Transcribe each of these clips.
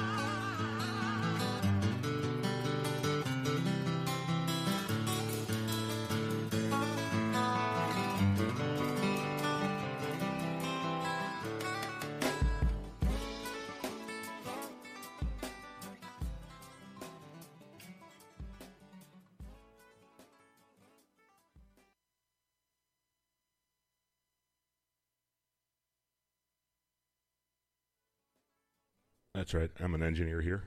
Thank you. That's right. I'm an engineer here.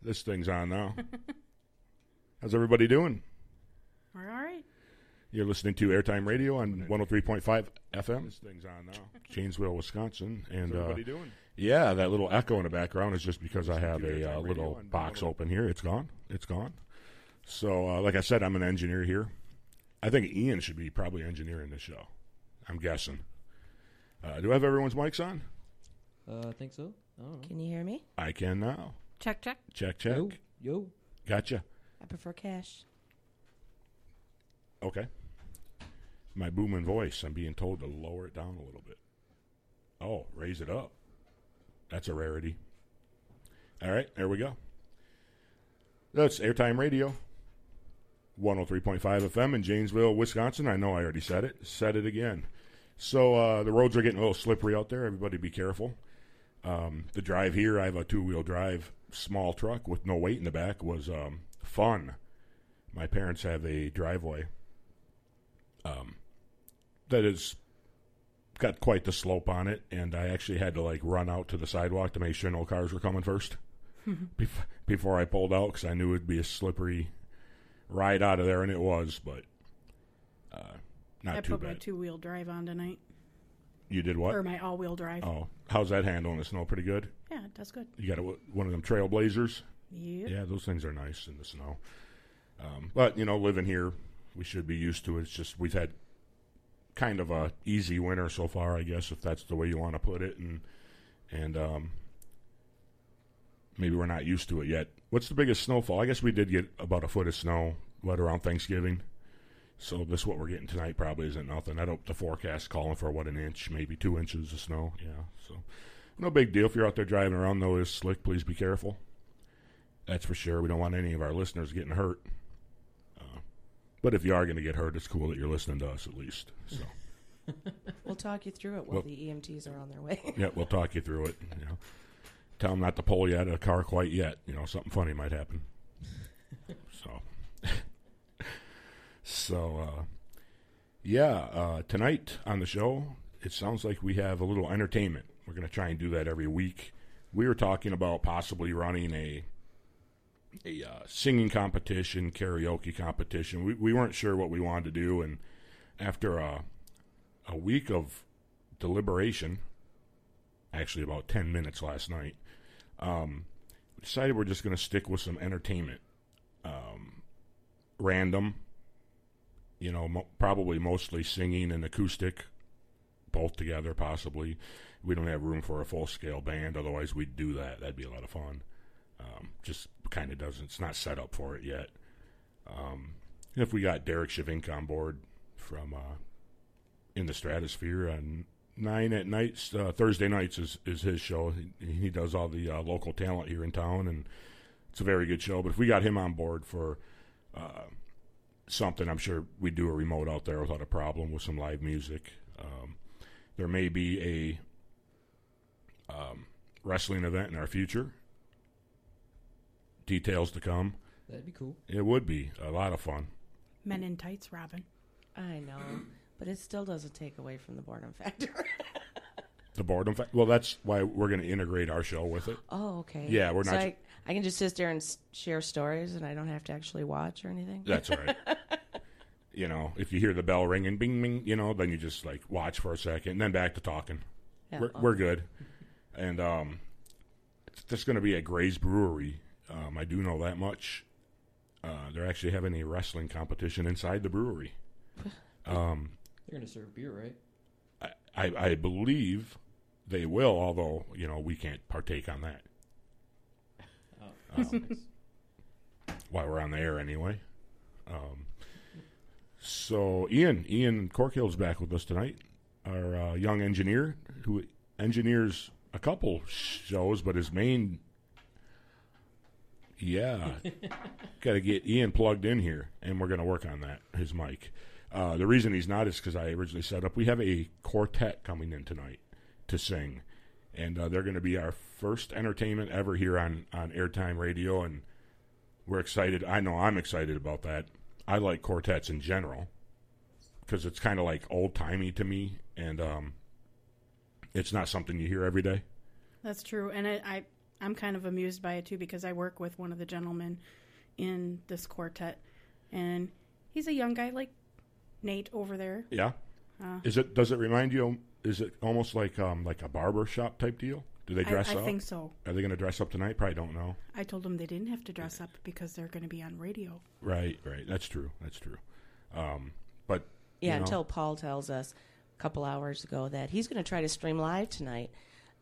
This thing's on now. How's everybody doing? We're all right. You're listening to Airtime Radio on 103.5 FM. This thing's on now. Janesville, Wisconsin. And How's everybody uh, doing? yeah, that little echo in the background is just because I have a uh, little box open here. It's gone. It's gone. So, uh, like I said, I'm an engineer here. I think Ian should be probably engineering this show. I'm guessing. Uh, do I have everyone's mics on? Uh, I think so. I. Can you hear me? I can now. Check, check. Check, check. Yo, yo. Gotcha. I prefer cash. Okay. My booming voice, I'm being told to lower it down a little bit. Oh, raise it up. That's a rarity. All right, there we go. That's Airtime Radio. 103.5 FM in Janesville, Wisconsin. I know I already said it. Said it again. So uh, the roads are getting a little slippery out there. Everybody be careful. Um, the drive here, I have a two wheel drive small truck with no weight in the back, was um, fun. My parents have a driveway um, that is got quite the slope on it, and I actually had to like run out to the sidewalk to make sure no cars were coming first bef- before I pulled out because I knew it'd be a slippery ride out of there, and it was, but uh, not I too put my two wheel drive on tonight, you did what? or my all wheel drive. Oh, how's that handling the snow? Pretty good. Yeah, that's good. You got a, one of them Trailblazers. Yep. Yeah, those things are nice in the snow. Um, but you know, living here, we should be used to it. It's just we've had kind of a easy winter so far, I guess, if that's the way you want to put it, and and um, maybe we're not used to it yet. What's the biggest snowfall? I guess we did get about a foot of snow right around Thanksgiving. So this what we're getting tonight probably isn't nothing. I don't. The forecast calling for what an inch, maybe two inches of snow. Yeah, so no big deal. If you're out there driving around, though, it's slick. Please be careful. That's for sure. We don't want any of our listeners getting hurt. Uh, but if you are going to get hurt, it's cool that you're listening to us at least. So, We'll talk you through it while Well- the EMTs are on their way. yeah, we'll talk you through it. You know, tell them not to pull you out of the car quite yet. You know, something funny might happen. so, so uh, yeah, uh, tonight on the show, it sounds like we have a little entertainment. We're going to try and do that every week. We were talking about possibly running a a uh, singing competition, karaoke competition. We we weren't sure what we wanted to do, and after a a week of deliberation, actually about ten minutes last night, um, we decided we're just going to stick with some entertainment, um, random. You know, mo- probably mostly singing and acoustic, both together, possibly. We don't have room for a full scale band, otherwise we'd do that. That'd be a lot of fun. Um, just kind of doesn't. It's not set up for it yet. Um, if we got Derek Shavink on board from uh, in the Stratosphere on nine at nights, uh, Thursday nights is, is his show. He, he does all the uh, local talent here in town, and it's a very good show. But if we got him on board for uh, something, I'm sure we'd do a remote out there without a problem with some live music. Um, there may be a um, wrestling event in our future. Details to come. That'd be cool. It would be a lot of fun. Men in tights, Robin. I know, but it still doesn't take away from the boredom factor. The boredom. factor. well, that's why we're going to integrate our show with it. oh, okay. Yeah, we're So not- I, I can just sit there and share stories, and I don't have to actually watch or anything. That's all right. you know, if you hear the bell ringing, bing, bing, you know, then you just like watch for a second, and then back to talking. Yeah, we're, we're good. And um, it's just going to be at Gray's Brewery. Um, I do know that much. Uh, they're actually having a wrestling competition inside the brewery. Um, They're gonna serve beer, right? I, I, I believe they will, although you know we can't partake on that Oh, Um, nice. while we're on the air anyway. Um, so Ian, Ian Corkhill's back with us tonight, our uh, young engineer who engineers a couple shows, but his main Yeah. Got to get Ian plugged in here, and we're going to work on that, his mic. Uh, the reason he's not is because I originally set up, we have a quartet coming in tonight to sing. And uh, they're going to be our first entertainment ever here on, on Airtime Radio, and we're excited. I know I'm excited about that. I like quartets in general because it's kind of like old timey to me, and um, it's not something you hear every day. That's true, and I, I I'm kind of amused by it too because I work with one of the gentlemen in this quartet, and he's a young guy like Nate over there. Yeah. Uh, Is it? Does it remind you? Is it almost like um like a barber shop type deal? Do they I, dress I up? I think so. Are they going to dress up tonight? Probably don't know. I told them they didn't have to dress up because they're going to be on radio. Right, right. That's true. That's true. Um, but Yeah, you know, until Paul tells us a couple hours ago that he's going to try to stream live tonight.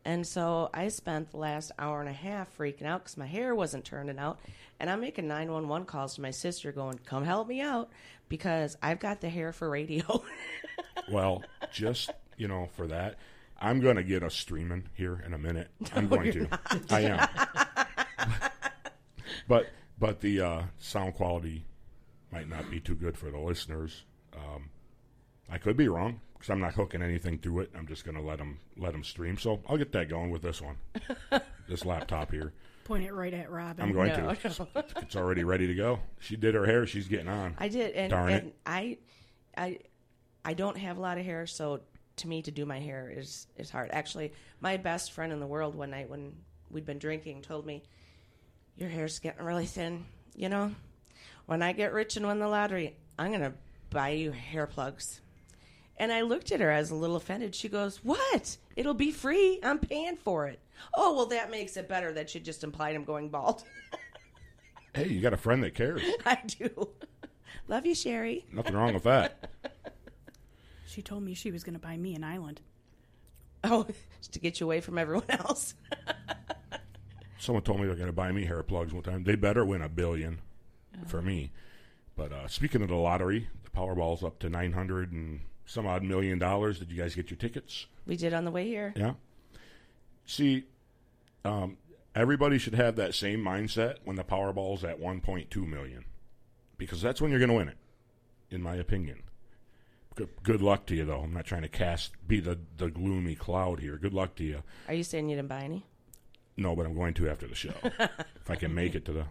And so I spent the last hour and a half freaking out because my hair wasn't turning out. And I'm making 911 calls to my sister going, come help me out because I've got the hair for radio. well, just you know, for that, I'm going to get us streaming here in a minute. I'm going to. I am. but but the uh, sound quality might not be too good for the listeners. Um, I could be wrong because I'm not hooking anything to it. I'm just going to let them let them stream. So I'll get that going with this one, this laptop here. Point it right at Robin. I'm going No, to. no. It's already ready to go. She did her hair. She's getting on. I did, and, Darn it. and I, I, I don't have a lot of hair, so to me to do my hair is is hard. Actually, my best friend in the world one night when we'd been drinking told me, "Your hair's getting really thin. You know, when I get rich and win the lottery, I'm gonna buy you hair plugs." And I looked at her as a little offended. She goes, "What? It'll be free. I'm paying for it." Oh well, that makes it better. That she just implied I'm going bald. Hey, you got a friend that cares. I do. Love you, Sherry. Nothing wrong with that. She told me she was going to buy me an island. Oh, to get you away from everyone else. Someone told me they're going to buy me hair plugs one time. They better win a billion for me. But uh, speaking of the lottery, the Powerball's up to nine hundred and some odd million dollars. Did you guys get your tickets? We did on the way here. Yeah. See, um, everybody should have that same mindset when the Powerball's at one point two million, because that's when you're going to win it, in my opinion. Good, good luck to you, though. I'm not trying to cast be the the gloomy cloud here. Good luck to you. Are you saying you didn't buy any? No, but I'm going to after the show if I can make it to the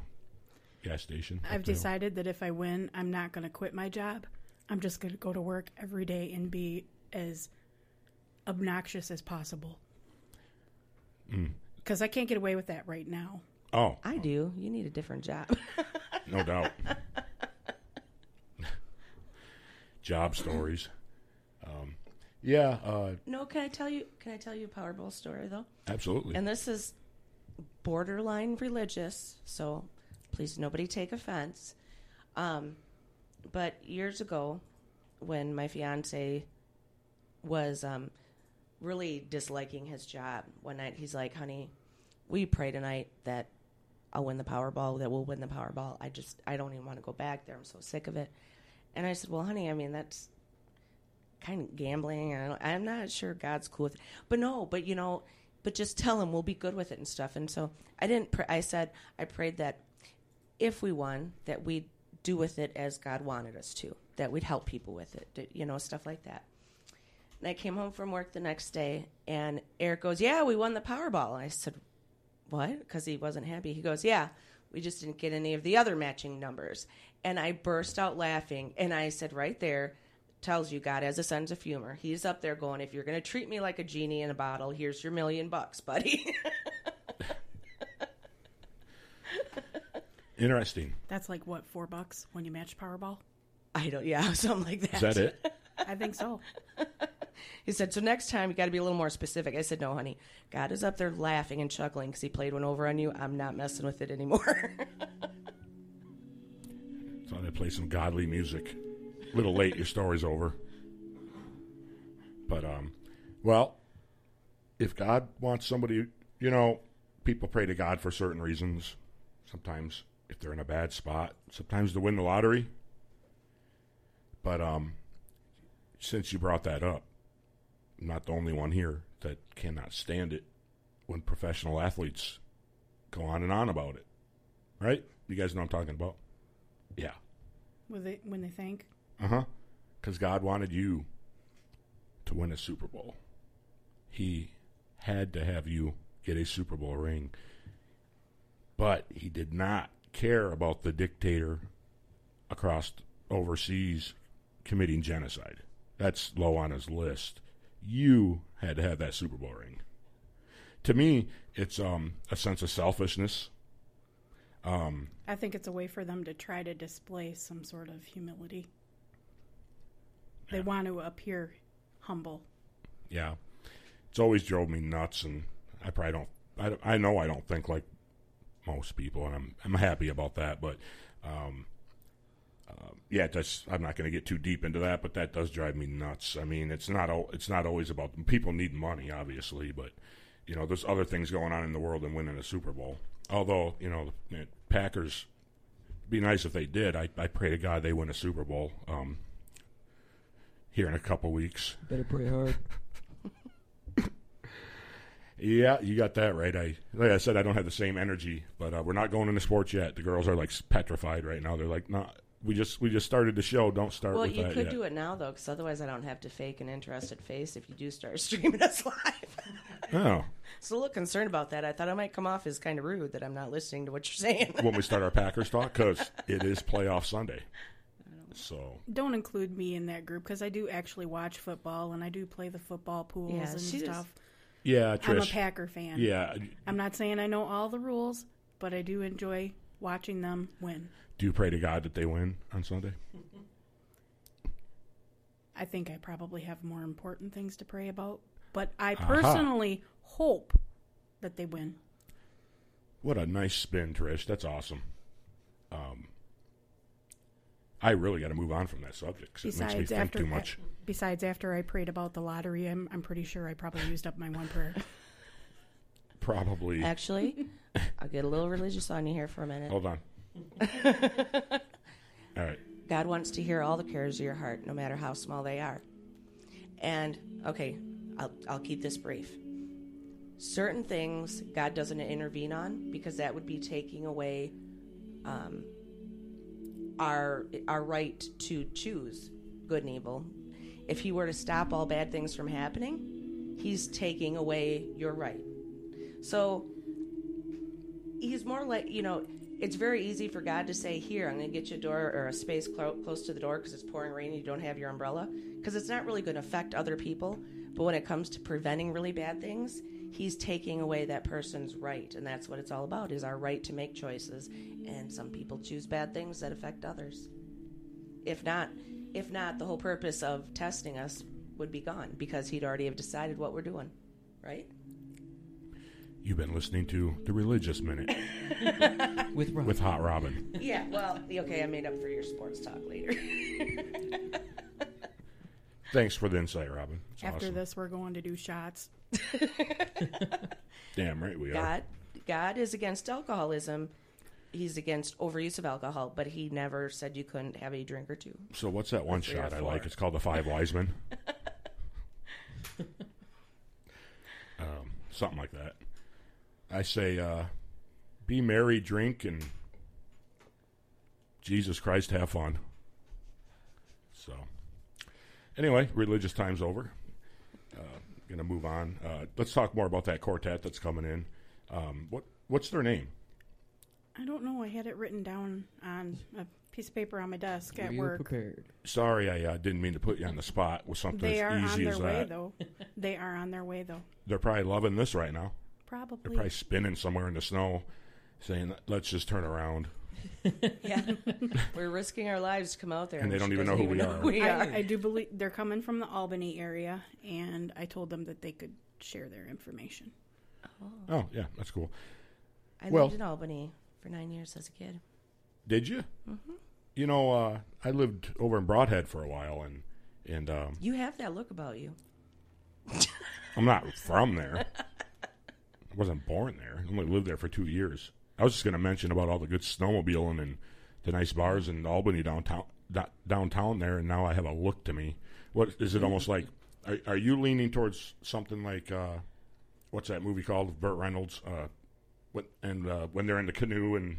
gas station. I've up the decided that if I win, I'm not going to quit my job. I'm just going to go to work every day and be as obnoxious as possible. Mm. Because I can't get away with that right now. Oh, I do. You need a different job. no doubt. Job stories. Um, yeah, uh, no, can I tell you? Can I tell you a Powerball story though? absolutely. And this is borderline religious, so please nobody take offense. Um, but years ago, when my fiance was um, really disliking his job, one night he's like, "Honey, we pray tonight that I'll win the Powerball? That we'll win the Powerball? I just I don't even want to go back there. I'm so sick of it." And I said, "Well, honey, I mean that's." kind of gambling and I'm not sure God's cool with it. But no, but you know, but just tell him we'll be good with it and stuff. And so I didn't pr- I said I prayed that if we won that we'd do with it as God wanted us to, that we'd help people with it, you know, stuff like that. And I came home from work the next day and Eric goes, "Yeah, we won the Powerball." And I said, "What?" Cuz he wasn't happy. He goes, "Yeah, we just didn't get any of the other matching numbers." And I burst out laughing and I said right there tells you God has a sense of humor. He's up there going, if you're going to treat me like a genie in a bottle, here's your million bucks, buddy. Interesting. That's like, what, four bucks when you match Powerball? I don't, yeah, something like that. Is that it? I think so. He said, so next time you got to be a little more specific. I said, no, honey. God is up there laughing and chuckling because he played one over on you. I'm not messing with it anymore. Thought I'd play some godly music. A little late, your story's over. But um, well, if God wants somebody, you know, people pray to God for certain reasons. Sometimes if they're in a bad spot, sometimes to win the lottery. But um, since you brought that up, I'm not the only one here that cannot stand it when professional athletes go on and on about it. right? You guys know I'm talking about? Yeah. When they when they think Uh huh. Because God wanted you to win a Super Bowl. He had to have you get a Super Bowl ring. But he did not care about the dictator across overseas committing genocide. That's low on his list. You had to have that Super Bowl ring. To me, it's um, a sense of selfishness. Um, I think it's a way for them to try to display some sort of humility. They Yeah. want to appear humble. yeah, it's always drove me nuts, and I probably don't. I, I know I don't think like most people, and I'm I'm happy about that. But um, uh, yeah, that's I'm not going to get too deep into that, but that does drive me nuts. I mean, it's not it's not always about people need money, obviously, but you know, there's other things going on in the world than winning a Super Bowl. Although you know, the Packers. Be nice if they did. I, I pray to God they win a Super Bowl um, here in a couple weeks. Better pray hard. Yeah, you got that right. I like I said, I don't have the same energy, but uh, we're not going into sports yet. The girls are like petrified right now. They're like, "No, we just we just started the show. Don't start Well, with you that could yet." do it now though, because otherwise I don't have to fake an interested face if you do start streaming us live. Oh, so a little concerned about that. I thought I might come off as kind of rude that I'm not listening to what you're saying. when we start our Packers talk, because it is playoff Sunday. So Don't include me in that group because I do actually watch football and I do play the football pools Yeah, and she just- stuff. yeah, I'm a Packer fan. yeah, I'm not saying I know all the rules, but I do enjoy watching them win. do you pray to God that they win on Sunday? I think I probably have more important things to pray about, but I Aha. personally hope that they win. What a nice spin, Trish. That's awesome. Um, I really got to move on from that subject 'cause it makes me Besides, think after too much. besides after I prayed about the lottery, I'm I'm pretty sure I probably used up my one prayer. Probably. Actually, I'll get a little religious on you here for a minute. Hold on. All right. God wants to hear all the cares of your heart, no matter how small they are. And okay, I'll I'll keep this brief. Certain things God doesn't intervene on because that would be taking away um, our our right to choose good and evil. If He were to stop all bad things from happening, He's taking away your right. So he's more like you know it's very easy for god to say here i'm going to get you a door or a space clo- close to the door because it's pouring rain and you don't have your umbrella because it's not really going to affect other people but when it comes to preventing really bad things he's taking away that person's right. And that's what it's all about is our right to make choices. And some people choose bad things that affect others. If not if not the whole purpose of testing us would be gone because he'd already have decided what we're doing right? You've been listening to The Religious Minute With Rob. with Hot Robin. yeah well okay i made up for your sports talk later Thanks for the insight, Robin. It's After awesome. this, we're going to do shots. Damn right we are. God, God is against alcoholism. He's against overuse of alcohol, but he never said you couldn't have a drink or two. So what's that one Three shot I like? It's called the Five Wise Men. um, something like that. I say, uh, be merry, drink, and Jesus Christ, have fun. So, anyway, religious time's over. Uh, gonna move on. Uh, let's talk more about that quartet that's coming in. Um, what what's their name? I don't know. I had it written down on a piece of paper on my desk Were at work. prepared? Sorry, I uh, didn't mean to put you on the spot with something They are as on their as way, that. though. They are on their way, though. They're probably loving this right now. Probably. They're Probably. probably spinning somewhere in the snow, saying, "Let's just turn around." Yeah, we're risking our lives to come out there, And they don't even know who we are. who we are. I, I do believe they're coming from the Albany area, and I told them that they could share their information. Oh, yeah, that's cool. I well- lived in Albany for nine years as a kid. Did you? You know, uh, I lived over in Brodhead for a while, and and um, You have that look about you. I'm not from there. I wasn't born there. I only lived there for two years. I was just going to mention about all the good snowmobiling and the nice bars in Albany downtown downtown there, and now I have a look to me. What is it? Almost like are, are you leaning towards something like uh, what's that movie called? Burt Reynolds. Uh, what and uh, when they're in the canoe and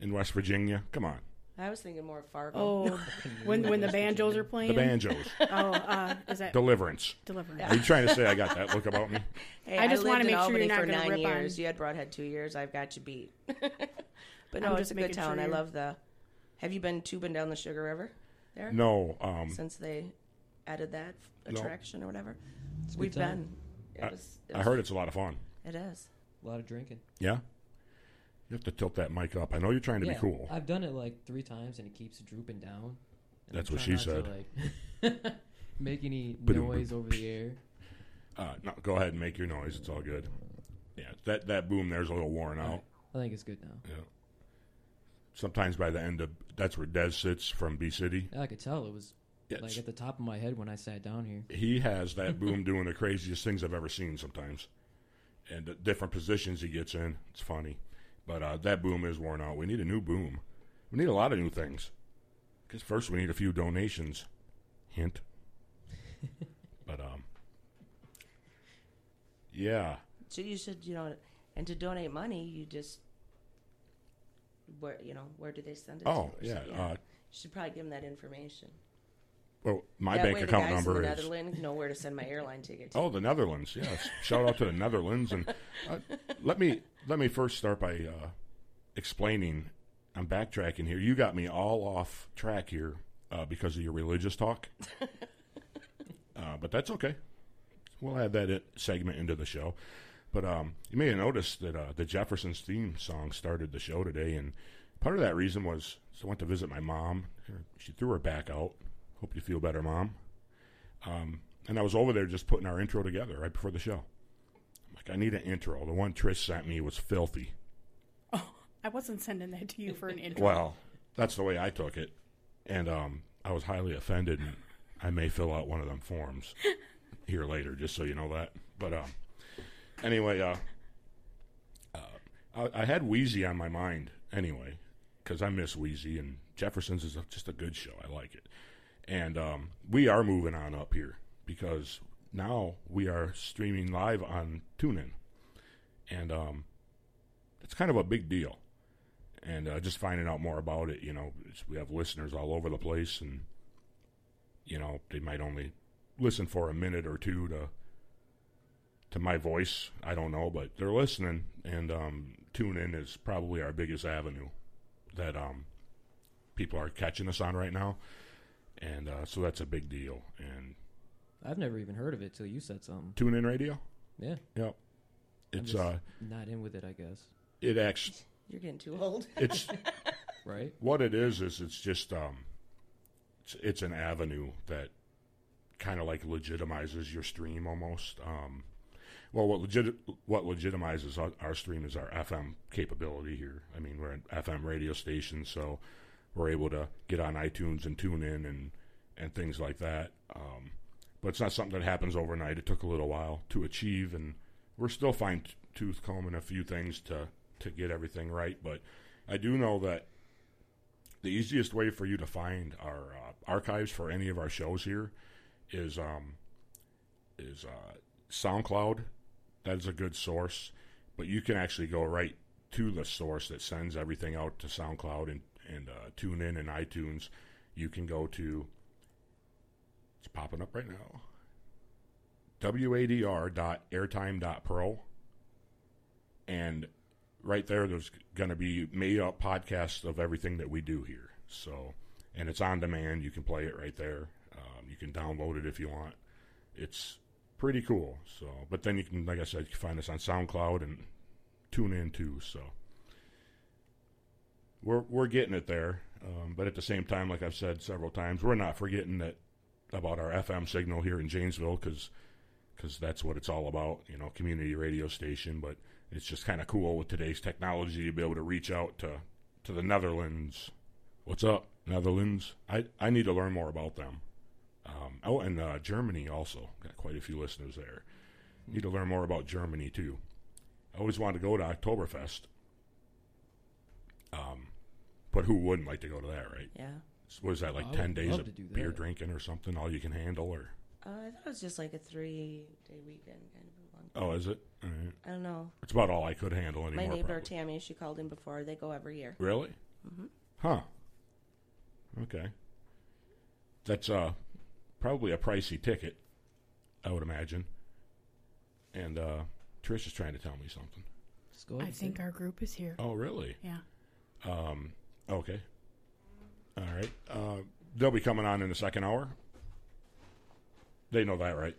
in West Virginia. Come on, I was thinking more of Fargo. Oh, when when the banjos are playing. the banjos, Oh, uh, is that Deliverance. Deliverance? Are you trying to say I got that look about me? Hey, I just wanna in make sure you're not for gonna nine rip on- years. You had Brodhead two years. I've got you beat. but no, it's a good making sure town. I love the. Have you been tubing down the Sugar River there No. Um, since they added that No. attraction or whatever? It's a We've time. been. It I- was, it I was- heard it's a lot of fun. It is. A lot of drinking. Yeah. You have to tilt that mic up. I know you're trying to yeah, be cool. I've done it like three times and it keeps drooping down. And That's I'm what she not to, like, make any noise over the air. Uh, no, go ahead and make your noise. It's all good. Yeah, that that boom there's a little worn out. I think it's good now. Yeah. Sometimes by the end of that's where Dez sits from B City. I could tell it was It's- like at the top of my head when I sat down here. he has that boom doing the craziest things I've ever seen sometimes. And the different positions he gets in, it's funny. But uh, that boom is worn out. We need a new boom. We need a lot of new things. Because first we need a few donations. Hint. but, um, yeah. So you should, you know, and to donate money, you just where you know where do they send it? Oh, to? yeah. So, Uh, you should probably give them that information. well, my that bank way account the guys number in the is. Netherlands know where to send my airline ticket. To. Oh, the Netherlands. Yes. Shout out to the Netherlands. And uh, let me let me first start by uh, explaining. I'm backtracking here. You got me all off track here uh, because of your religious talk. uh, but that's okay. We'll add that in, segment into the show. But um, you may have noticed that uh, the Jeffersons theme song started the show today, and part of that reason was so I went to visit my mom. She threw her back out. Hope you feel better, mom. Um, and I was over there just putting our intro together right before the show. Like, I need an intro. The one Trish sent me was filthy. Oh, I wasn't sending that to you for an intro. Well, that's the way I took it, and um, I was highly offended. And I may fill out one of them forms here later, just so you know that. But um, anyway, uh, uh, I, I had Weezy on my mind anyway because I miss Weezy, and Jefferson's is a, just a good show. I like it, and um, we are moving on up here because now we are streaming live on TuneIn, and um, it's kind of a big deal and uh, just finding out more about it. You know, we have listeners all over the place, and you know they might only listen for a minute or two to to my voice. I don't know, but they're listening, and um, TuneIn is probably our biggest avenue that um, people are catching us on right now, and uh, so that's a big deal. And I've never even heard of it till you said something. TuneIn radio, Yeah, yep, I'm it's just uh, not in with it, I guess. it actually You're getting too old. it's Right? what it is is it's just um it's, it's an avenue that kind of like legitimizes your stream almost um well what legit what legitimizes our, our stream is our FM capability here I mean we're an FM radio station so we're able to get on iTunes and TuneIn and and things like that um but it's not something that happens overnight it took a little while to achieve and we're still fine tooth combing a few things to to get everything right but I do know that the easiest way for you to find our uh, archives for any of our shows here is um, is uh, SoundCloud. That is a good source, but you can actually go right to the source that sends everything out to SoundCloud and and uh, TuneIn and iTunes. You can go to. It's popping up right now. WADR.airtime.pro. And right there, there's going to be made up podcasts of everything that we do here. So, and it's on demand. You can play it right there. Um, you can download it if you want. It's pretty cool. So, but then you can, like I said, you can find us on SoundCloud and TuneIn too. So, we're we're getting it there. Um, but at the same time, like I've said several times, we're not forgetting that about our FM signal here in Janesville because because that's what it's all about. You know, community radio station, but it's just kind of cool with today's technology to be able to reach out to to the Netherlands. What's up, Netherlands? I I need to learn more about them. Um, oh, and uh, Germany also got quite a few listeners there. Need to learn more about Germany too. I always wanted to go to Oktoberfest. Um, but who wouldn't like to go to that, right? Yeah. Was that like I would ten days love of to do beer that. drinking or something? All you can handle, or Uh, I thought it was just like a three day weekend kind of a long. oh, is it? All right. I don't know. It's about all I could handle anymore. My neighbor probably. Tammy, she called in before. They go every year. Really? Huh. Okay. That's uh probably a pricey ticket, I would imagine. And uh Trish is trying to tell me something. Just go ahead I and think say our group is here. Oh, really? Yeah. Um, okay. All right. Uh, they'll be coming on in the second hour. They know that, right?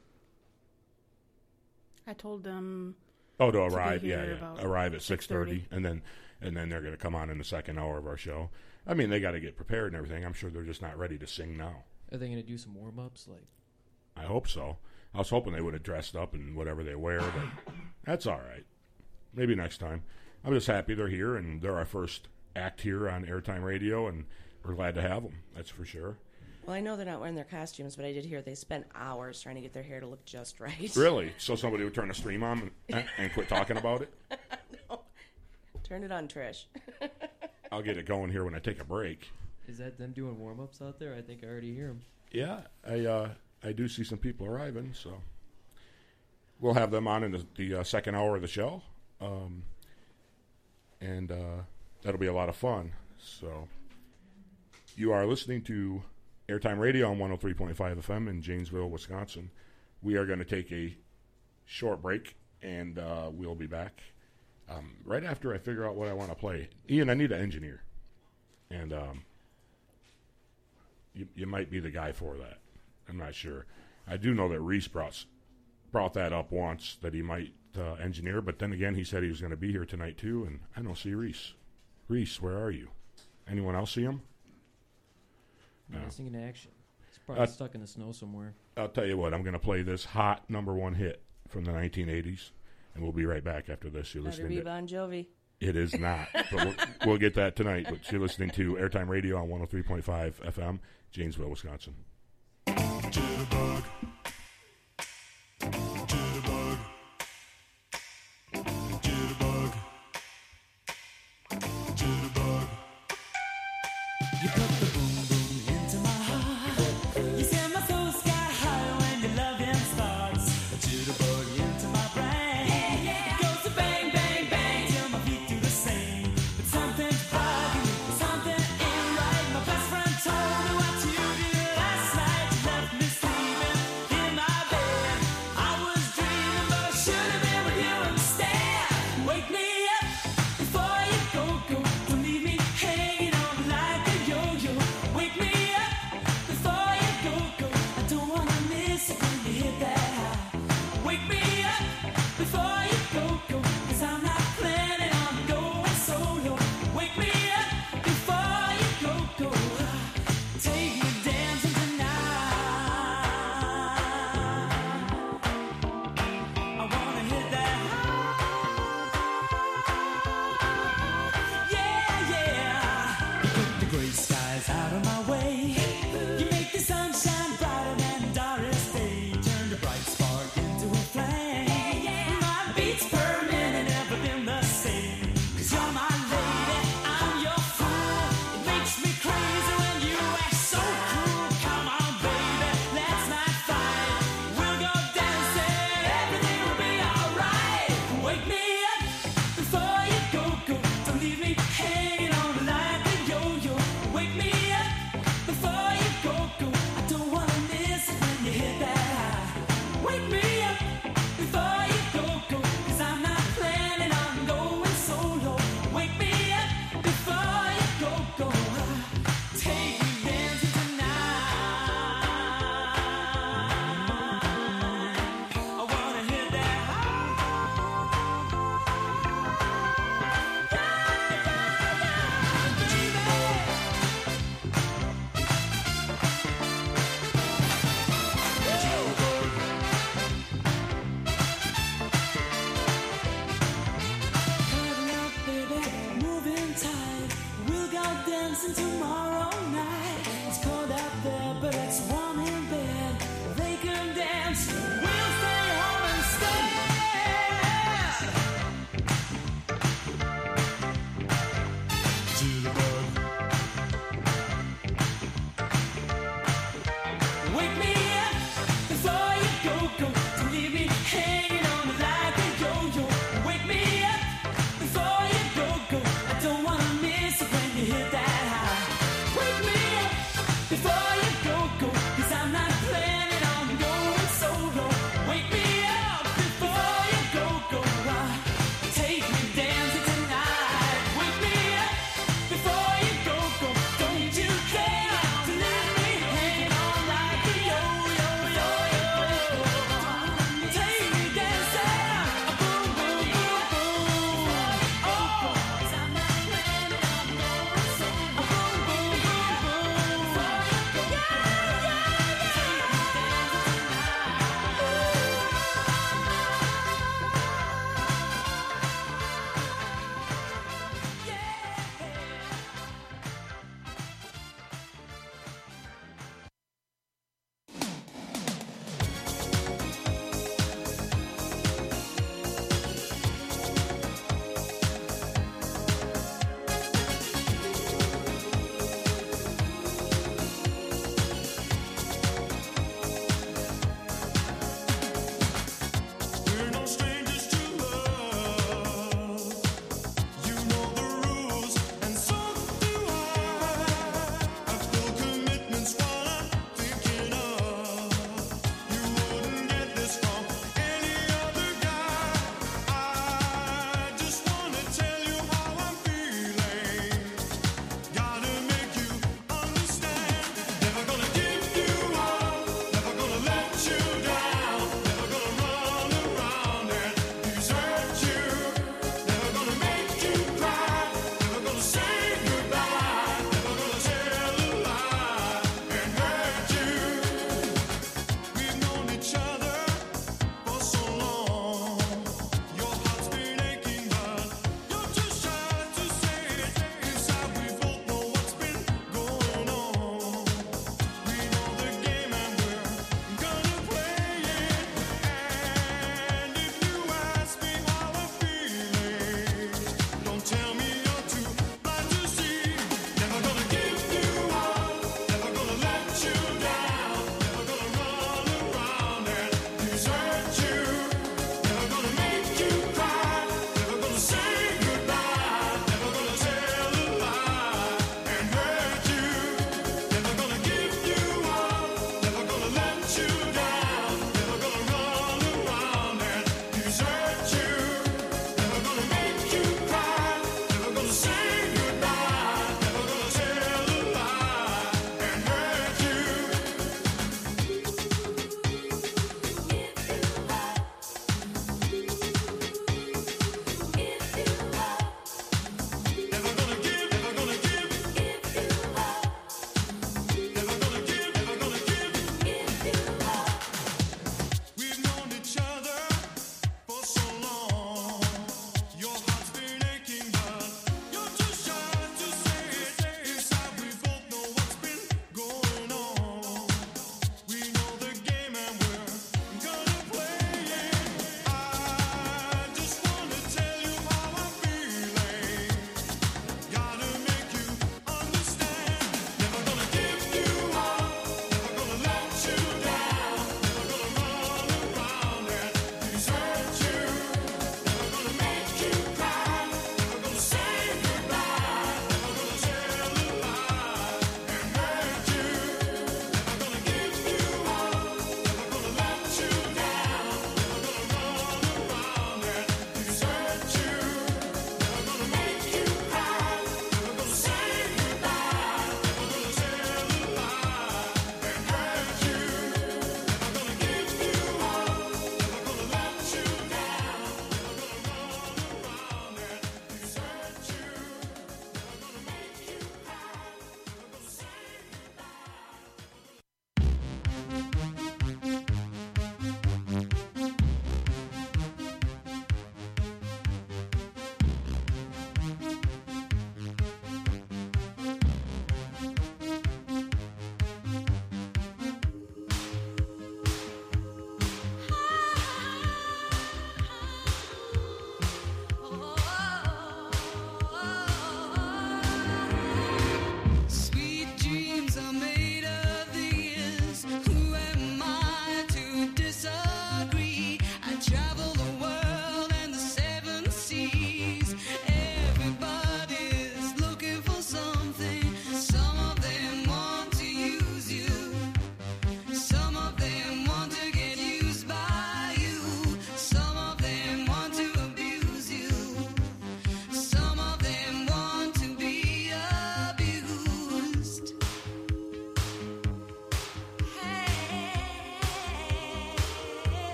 I told them Oh, to be arrive, yeah, here yeah. about Arrive at six thirty, and then and then they're going to come on in the second hour of our show. I mean, they got to get prepared and everything. I'm sure they're just not ready to sing now. Are they going to do some warm ups? Like, I hope so. I was hoping they would have dressed up and whatever they wear, but that's all right. Maybe next time. I'm just happy they're here, and they're our first act here on Airtime Radio, and we're glad to have them. That's for sure. Well, I know they're not wearing their costumes, but I did hear they spent hours trying to get their hair to look just right. Really? So somebody would turn the stream on and, and quit talking about it? Turn it on, Trish. I'll get it going here when I take a break. is that them doing warm ups out there? I think I already hear them. Yeah, I uh, I do see some people arriving, so we'll have them on in the, the uh, second hour of the show, um, and uh, that'll be a lot of fun. So you are listening to Airtime Radio on 103.5 FM in Janesville, Wisconsin. We are going to take a short break, and uh, we'll be back um, right after I figure out what I want to play. Ian, I need an engineer, and um, you, you might be the guy for that. I'm not sure. I do know that Reese brought brought that up once that he might uh, engineer, but then again, he said he was going to be here tonight too, and I don't see Reese. Reese, where are you? Anyone else see him? No. Missing in action. He's probably Uh, stuck in the snow somewhere. I'll tell you what. I'm going to play this hot number one hit from the 1980s, and we'll be right back after this. You're Better listening be to Bon Jovi. It is not, but we'll, we'll get that tonight. But you're listening to Airtime Radio on 103.5 FM, Janesville, Wisconsin. Jitterbug. Jitterbug.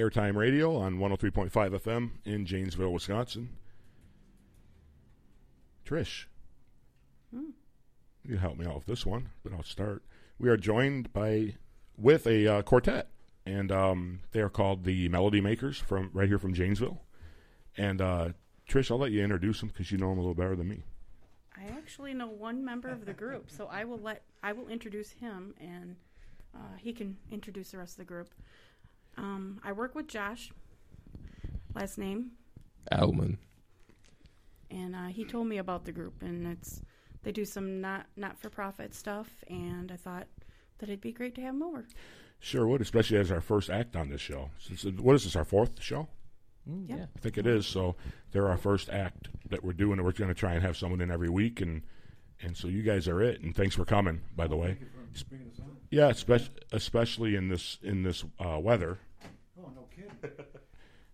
Airtime Radio on 103.5 FM in Janesville, Wisconsin. Trish, you help me out with this one, but I'll start. We are joined by with a uh, quartet, and um, they are called the Melody Makers from right here from Janesville. And uh, Trish, I'll let you introduce them because you know them a little better than me. I actually know one member of the group, so I will let I will introduce him, and uh, he can introduce the rest of the group. Um, I work with Josh. Last name, Alman. and uh, he told me about the group, and it's they do some not not for profit stuff, and I thought that it'd be great to have him over. Sure would, especially as our first act on this show. Since what is this, our fourth show? Mm, Yeah. yeah. I think it is. So they're our first act that we're doing, and we're going to try and have someone in every week, and and so you guys are it. And thanks for coming, by the way. Yeah, especially especially in this in this uh, weather. Oh, no kidding.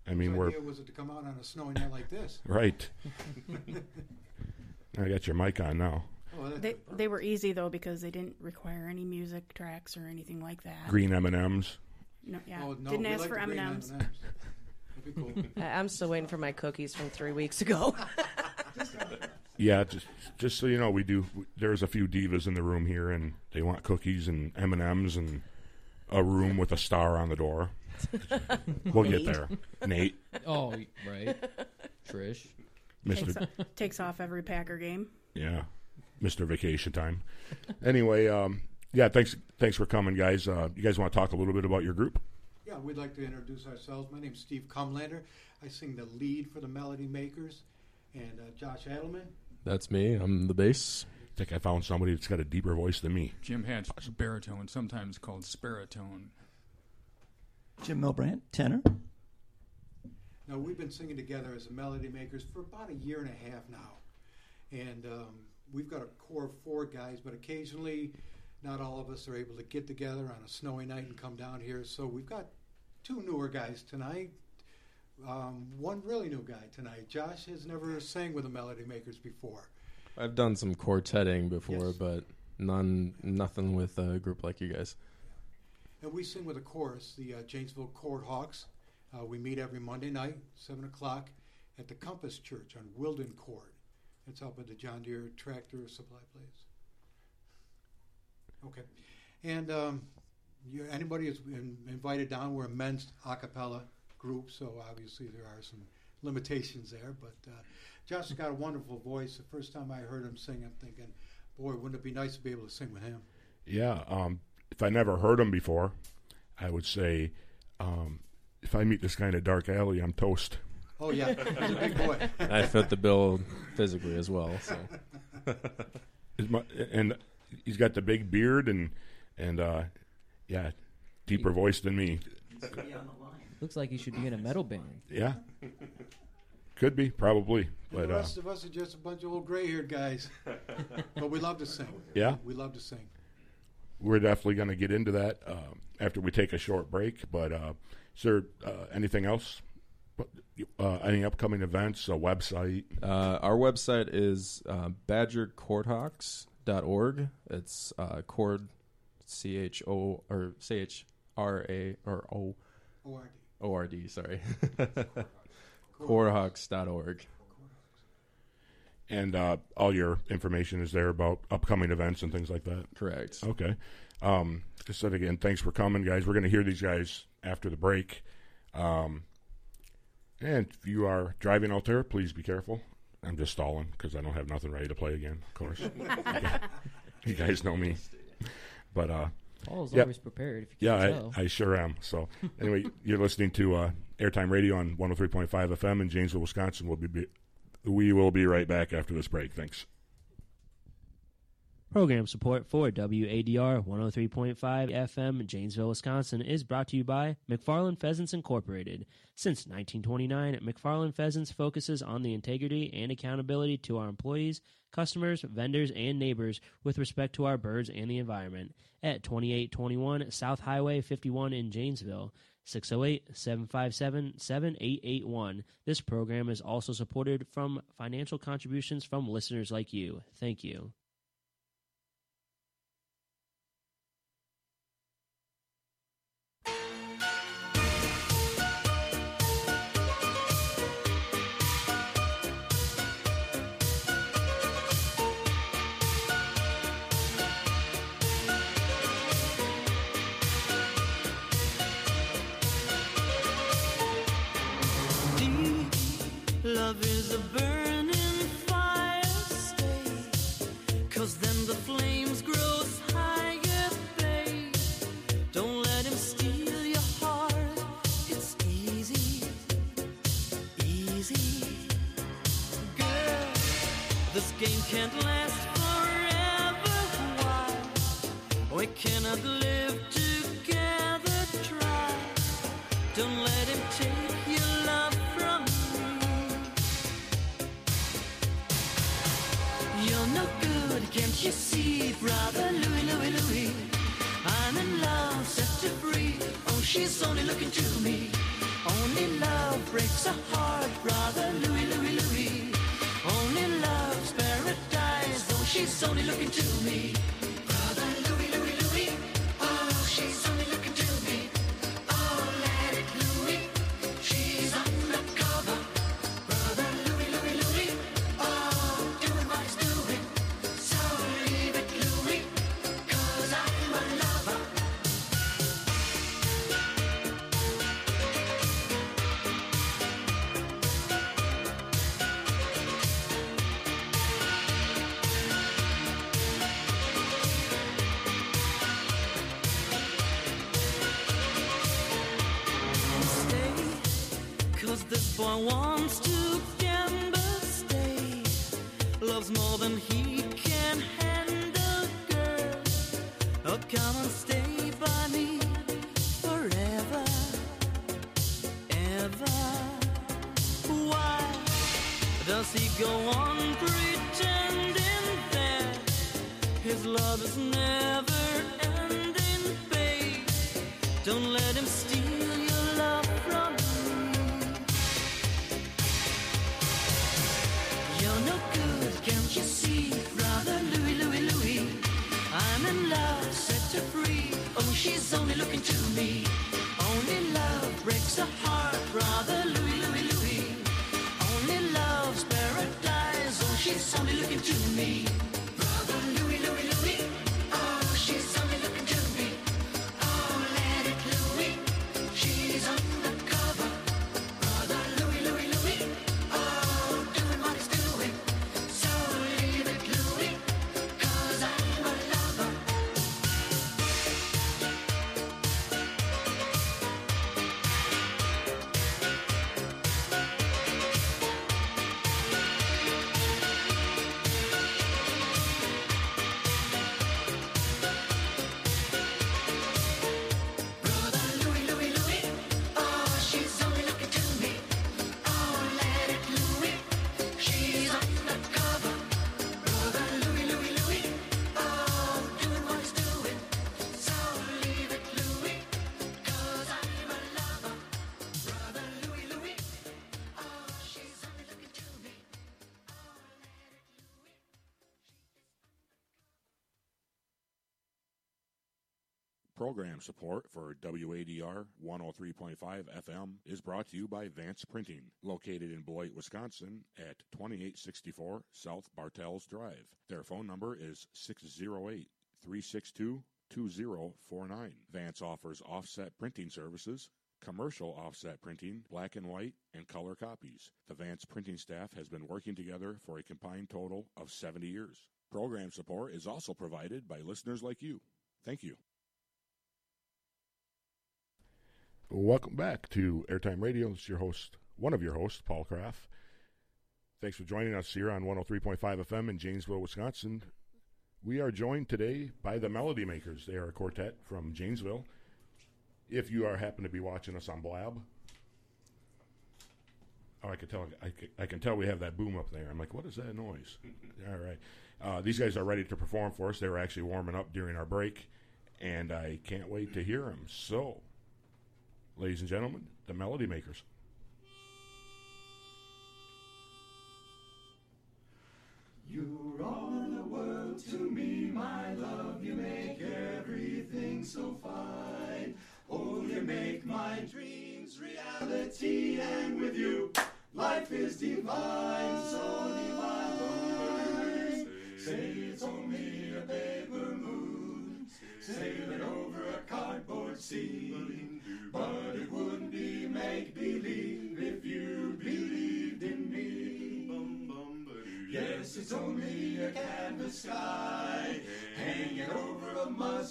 I mean, Whose we're idea was it to come out on a snowy night like this? right. I got your mic on now. Oh, that, They they were easy though because they didn't require any music tracks or anything like that. Green M and M's. No, yeah, oh, no, didn't we ask like for the M green and M's. M&Ms. That'd be cool. I- I'm still waiting for my cookies from three weeks ago. Yeah, just just so you know, we do. There's a few divas in the room here, and they want cookies and M and M's and a room with a star on the door. We'll get there. Nate, Oh, right. Trish. Mister, Takes, o- takes off every Packer game. yeah, Mister Vacation Time. Anyway, um, yeah, thanks thanks for coming, guys. Uh, you guys want to talk a little bit about your group? yeah, we'd like to introduce ourselves. My name's Steve Cumlander. I sing the lead for the Melody Makers. And uh, Josh Adelman. That's me. I'm the bass. I think I found somebody that's got a deeper voice than me. Jim Hatch, baritone, sometimes called sparitone. Jim Milbrandt, tenor. Now, we've been singing together as the Melody Makers for about a year and a half now. And um, we've got a core of four guys, but occasionally not all of us are able to get together on a snowy night and come down here. So we've got two newer guys tonight. Um, one really new guy tonight. Josh has never sang with the Melody Makers before. I've done some quartetting before, Yes. but none, nothing with a group like you guys. And we sing with a chorus, the uh, Janesville Chord Hawks. Uh, we meet every Monday night, 7 o'clock, at the Compass Church on Wilden Court. It's up at the John Deere Tractor Supply Place. Okay. And um, you, anybody is in, invited down. We're a men's a cappella group, so obviously there are some limitations there. But uh, Josh has got a wonderful voice. The first time I heard him sing, I'm thinking, boy, wouldn't it be nice to be able to sing with him? Yeah. Um, if I never heard him before, I would say, um, if I meet this guy in a dark alley, I'm toast. Oh, yeah, he's a big boy. I fit the bill physically as well. So my- and he's got the big beard and and uh, yeah, deeper voice than me. Looks like he should be in a metal band. Yeah, could be probably, And but the uh, rest of us are just a bunch of old gray-haired guys, but we love to sing. Yeah? we love to sing. We're definitely going to get into that um, after we take a short break. But uh, is there uh, anything else? Uh, any upcoming events? A website? uh, our website is uh, badgerchordhawks.org. It's uh, chord, C H O or C H R A or O ORD. O R D. Sorry, chordhawks.org. And uh, all your information is there about upcoming events and things like that. Correct. Okay. Um, like I said again, thanks for coming, guys. We're going to hear these guys after the break. Um, and if you are driving out there, please be careful. I'm just stalling because I don't have nothing ready to play again, of course. you guys know me. But uh, Paul's Yep. always prepared. If you yeah, can tell. I, I sure am. So anyway, you're listening to uh, Airtime Radio on 103.5 FM in Janesville, Wisconsin. We'll be, be we will be right back after this break. Thanks. Program support for WADR 103.5 FM Janesville, Wisconsin is brought to you by MacFarlane Pheasants Incorporated. Since 1929, MacFarlane Pheasants focuses on the integrity and accountability to our employees, customers, vendors, and neighbors with respect to our birds and the environment. At 2821 South Highway 51 in Janesville, 608 757 7881. This program is also supported from financial contributions from listeners like you. Thank you. Love is a burning fire, stay. Cause then the flames higher, babe. Don't let him steal your heart. It's easy, easy. Girl, this game can't last forever. Why? We cannot live together. Try. Don't let him take you see, brother Louis, Louis, Louis? I'm in love, set to free. Oh, she's only looking to me. Only love breaks a heart, brother Louis, Louis, Louis. Only love's paradise. Oh, she's only looking to me. Brother Louis, Louis, Louis. Oh, she's wants Program support for WADR 103.5 FM is brought to you by Vance Printing, located in Beloit, Wisconsin at 2864 South Bartels Drive. Their phone number is 608 362 2049. Vance offers offset printing services, commercial offset printing, black and white, and color copies. The Vance printing staff has been working together for a combined total of 70 years. Program support is also provided by listeners like you. Thank you. Welcome back to Airtime Radio. It's your host, one of your hosts, Paul Kraft. Thanks for joining us here on 103.5 FM in Janesville, Wisconsin. We are joined today by the Melody Makers. They are a quartet from Janesville. If you are happen to be watching us on Blab, oh, I can tell. I can, I can tell we have that boom up there. I'm like, what is that noise? All right, uh, these guys are ready to perform for us. They were actually warming up during our break, and I can't wait to hear them. So, ladies and gentlemen, the Melody Makers. You're all the world to me, my love. You make everything so fine. Oh, you make my dreams reality, and with you, life is divine. So divine. Say it's only a paper moon, sailing over a cardboard sea.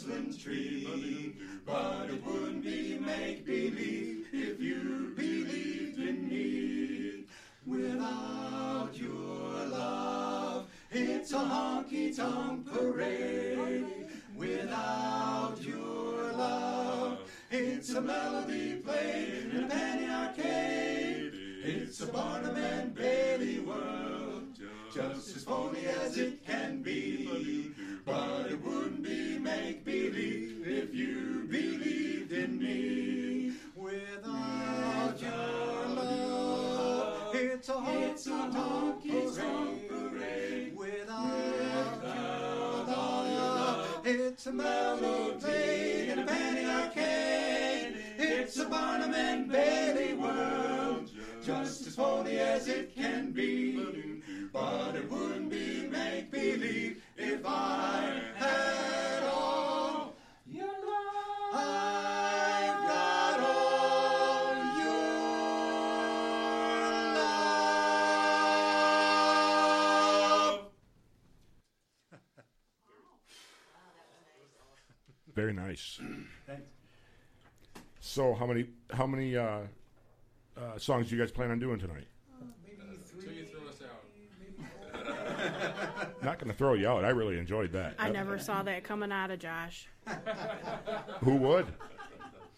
A tree. But it wouldn't be make believe if you believed in me. Without your love, it's a honky tonk parade. Without your love, it's a melody played in a penny arcade. It's a Barnum and Bailey world, just as phony as it can be. But it wouldn't be make believe if you believed in me. Without your love, it's a honky tonk parade. Without your love, it's a melody in a penny arcade. It's a Barnum and Bailey world, just as phony as it can be. But it wouldn't be make believe if I had all your love. I've got all your love. Very nice. Thanks. So how many how many uh, uh, songs do you guys plan on doing tonight? Until you throw us out. Not going to throw you out. I really enjoyed that. I never saw that coming out of Josh. Who would?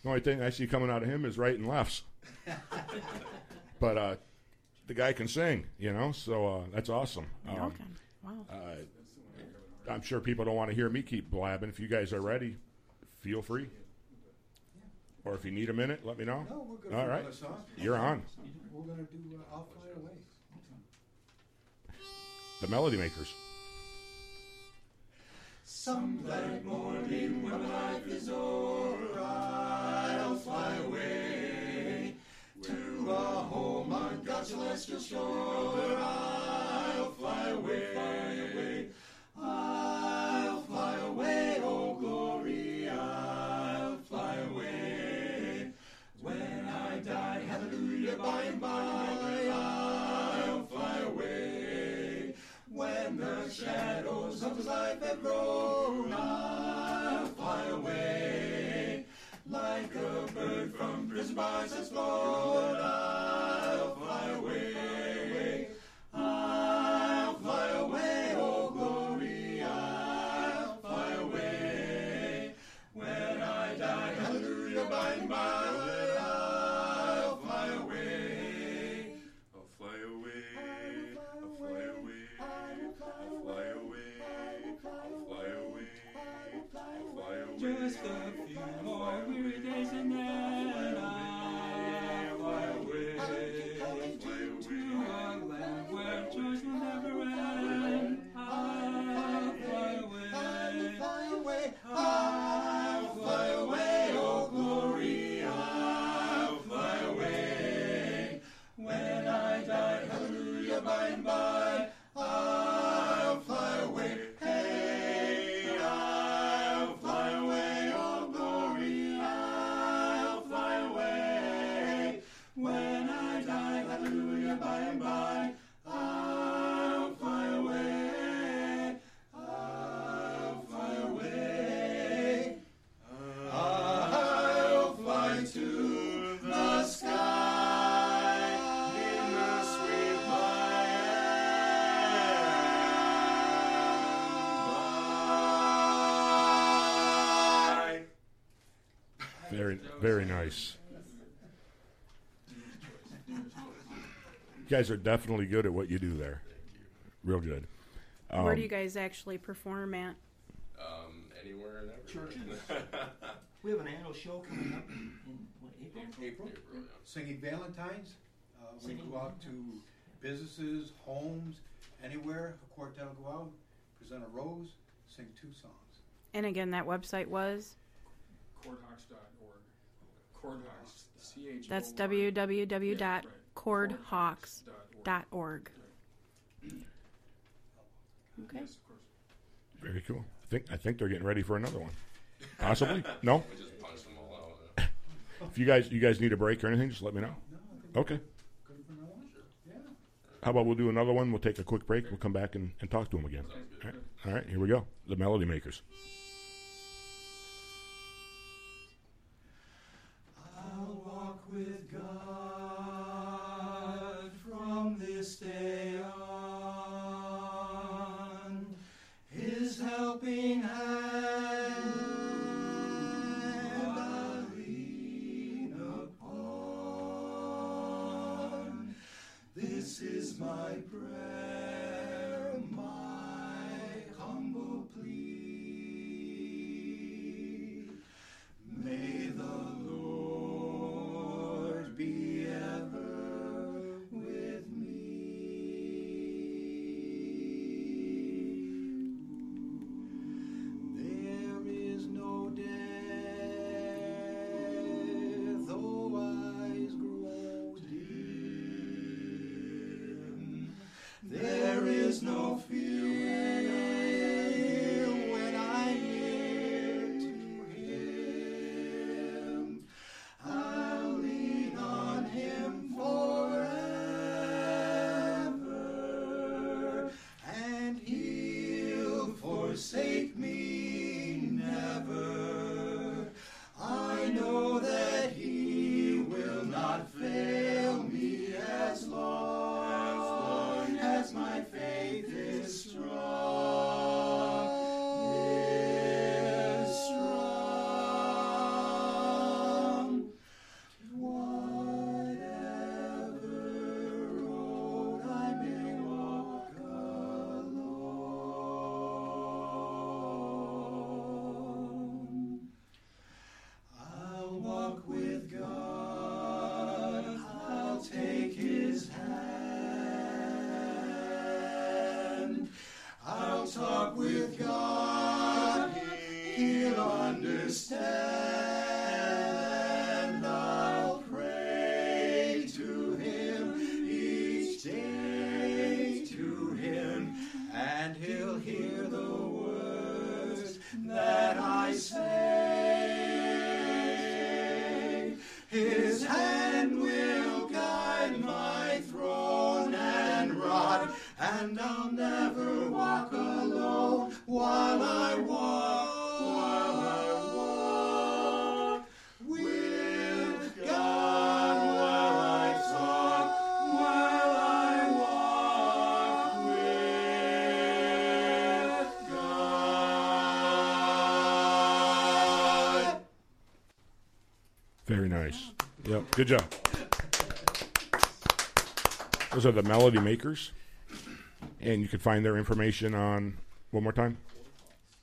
The only thing I see coming out of him is right and lefts. but uh, the guy can sing, you know, so uh, that's awesome. Um, okay. Wow. uh, I'm sure people don't want to hear me keep blabbing. If you guys are ready, feel free. Or if you need a minute, let me know. No, we're good All for right, another song. you're on. We're going to do uh, I'll Fly Away. The Melody Makers. Some black morning when life is o'er, I'll fly away to a home on God's celestial shore. I'll fly away. I'll fly away, oh glory, I'll fly away. When I die, hallelujah, by and by, shadows of life have grown, fly away. Like a bird from prison bars has flown, Just a few more weary days and then guys are definitely good at what you do there. You. Real good. Where Um, do you guys actually perform at? Um, anywhere and everywhere. Churches. We have an annual show coming up in what, April? April. April, yeah. Singing Valentine's. Uh, we Singing go out to businesses, homes, anywhere. A quartet will go out, present a rose, sing two songs. And again, that website was Chordhawks.org. Chordhawks. C H. that's Yeah, right. www.chordhawks.org. Okay. Yes, of. Very cool. I think I think they're getting ready for another one. Possibly. No. We just punched them all out. If you guys you guys need a break or anything, just let me know. No, I think Okay. good for now on. Yeah. How about we'll do another one? We'll take a quick break. We'll come back and, and talk to them again. All right. All right, here we go. The Melody Makers. I'll walk with God day on. His helping hand I'll lean upon. This is my prayer, nice. Yep. Good job. Those are the Melody Makers. And you can find their information on, one more time?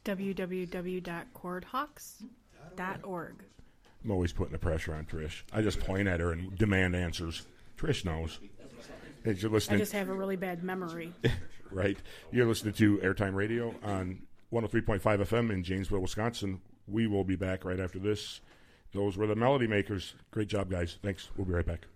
www.chordhawks.org. I'm always putting the pressure on Trish. I just point at her and demand answers. Trish knows. As you're listening, I just have a really bad memory. right? You're listening to Airtime Radio on 103.5 FM in Janesville, Wisconsin. We will be back right after this. Those were the Melody Makers. Great job, guys. Thanks. We'll be right back.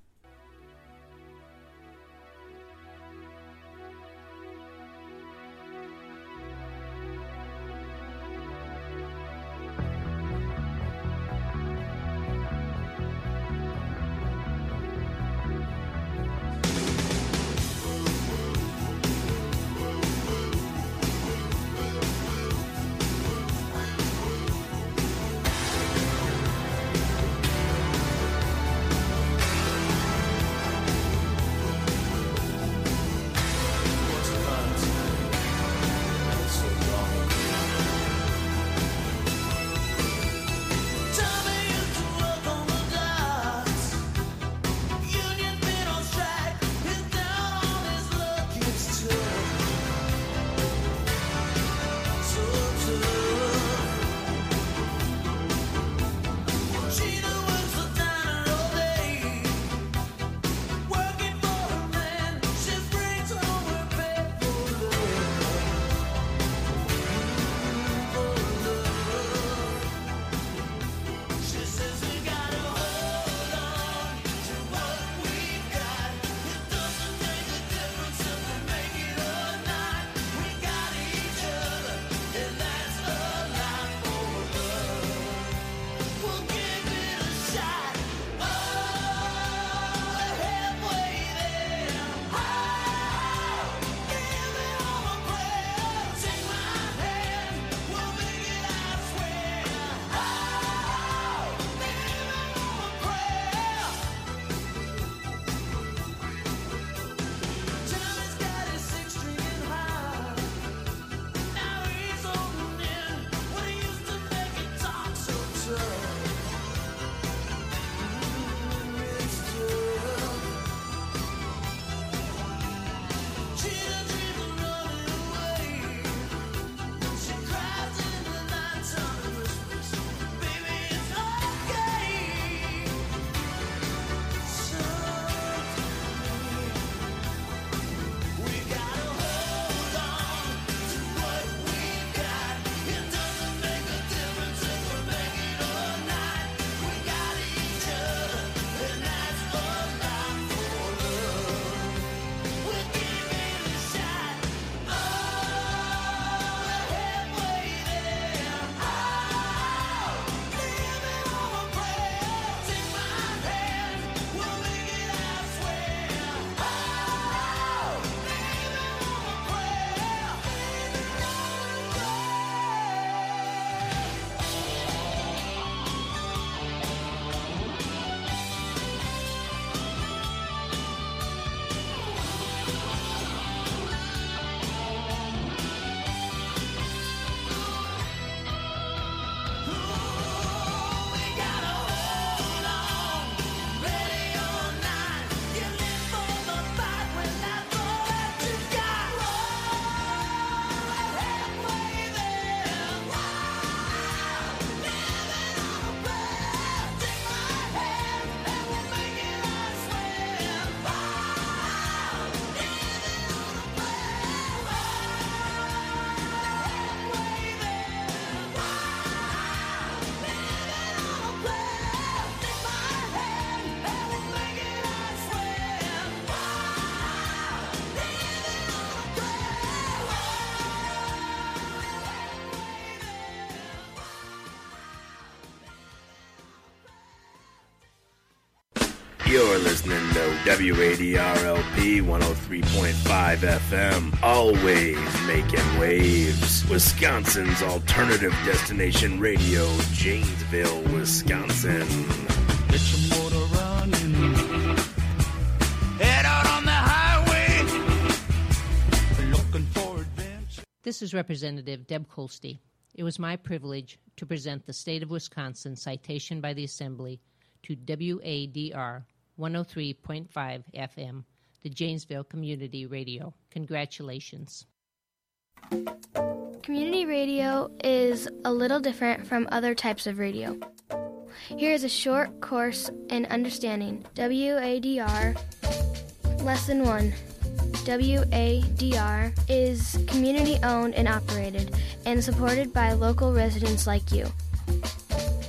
WADRLP 103.5 FM, always making waves. Wisconsin's alternative destination radio, Janesville, Wisconsin. Get your motor running. Head out on the highway. Looking for adventure. This is Representative Deb Kolste. It was my privilege to present the State of Wisconsin citation by the Assembly to WADR 103.5 FM, the Janesville Community Radio. Congratulations. Community radio is a little different from other types of radio. Here is a short course in understanding WADR Lesson 1 WADR is community owned and operated and supported by local residents like you.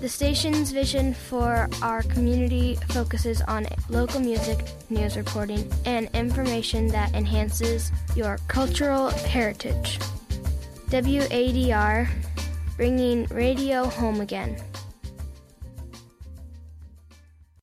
The station's vision for our community focuses on local music, news reporting, and information that enhances your cultural heritage. WADR, bringing radio home again.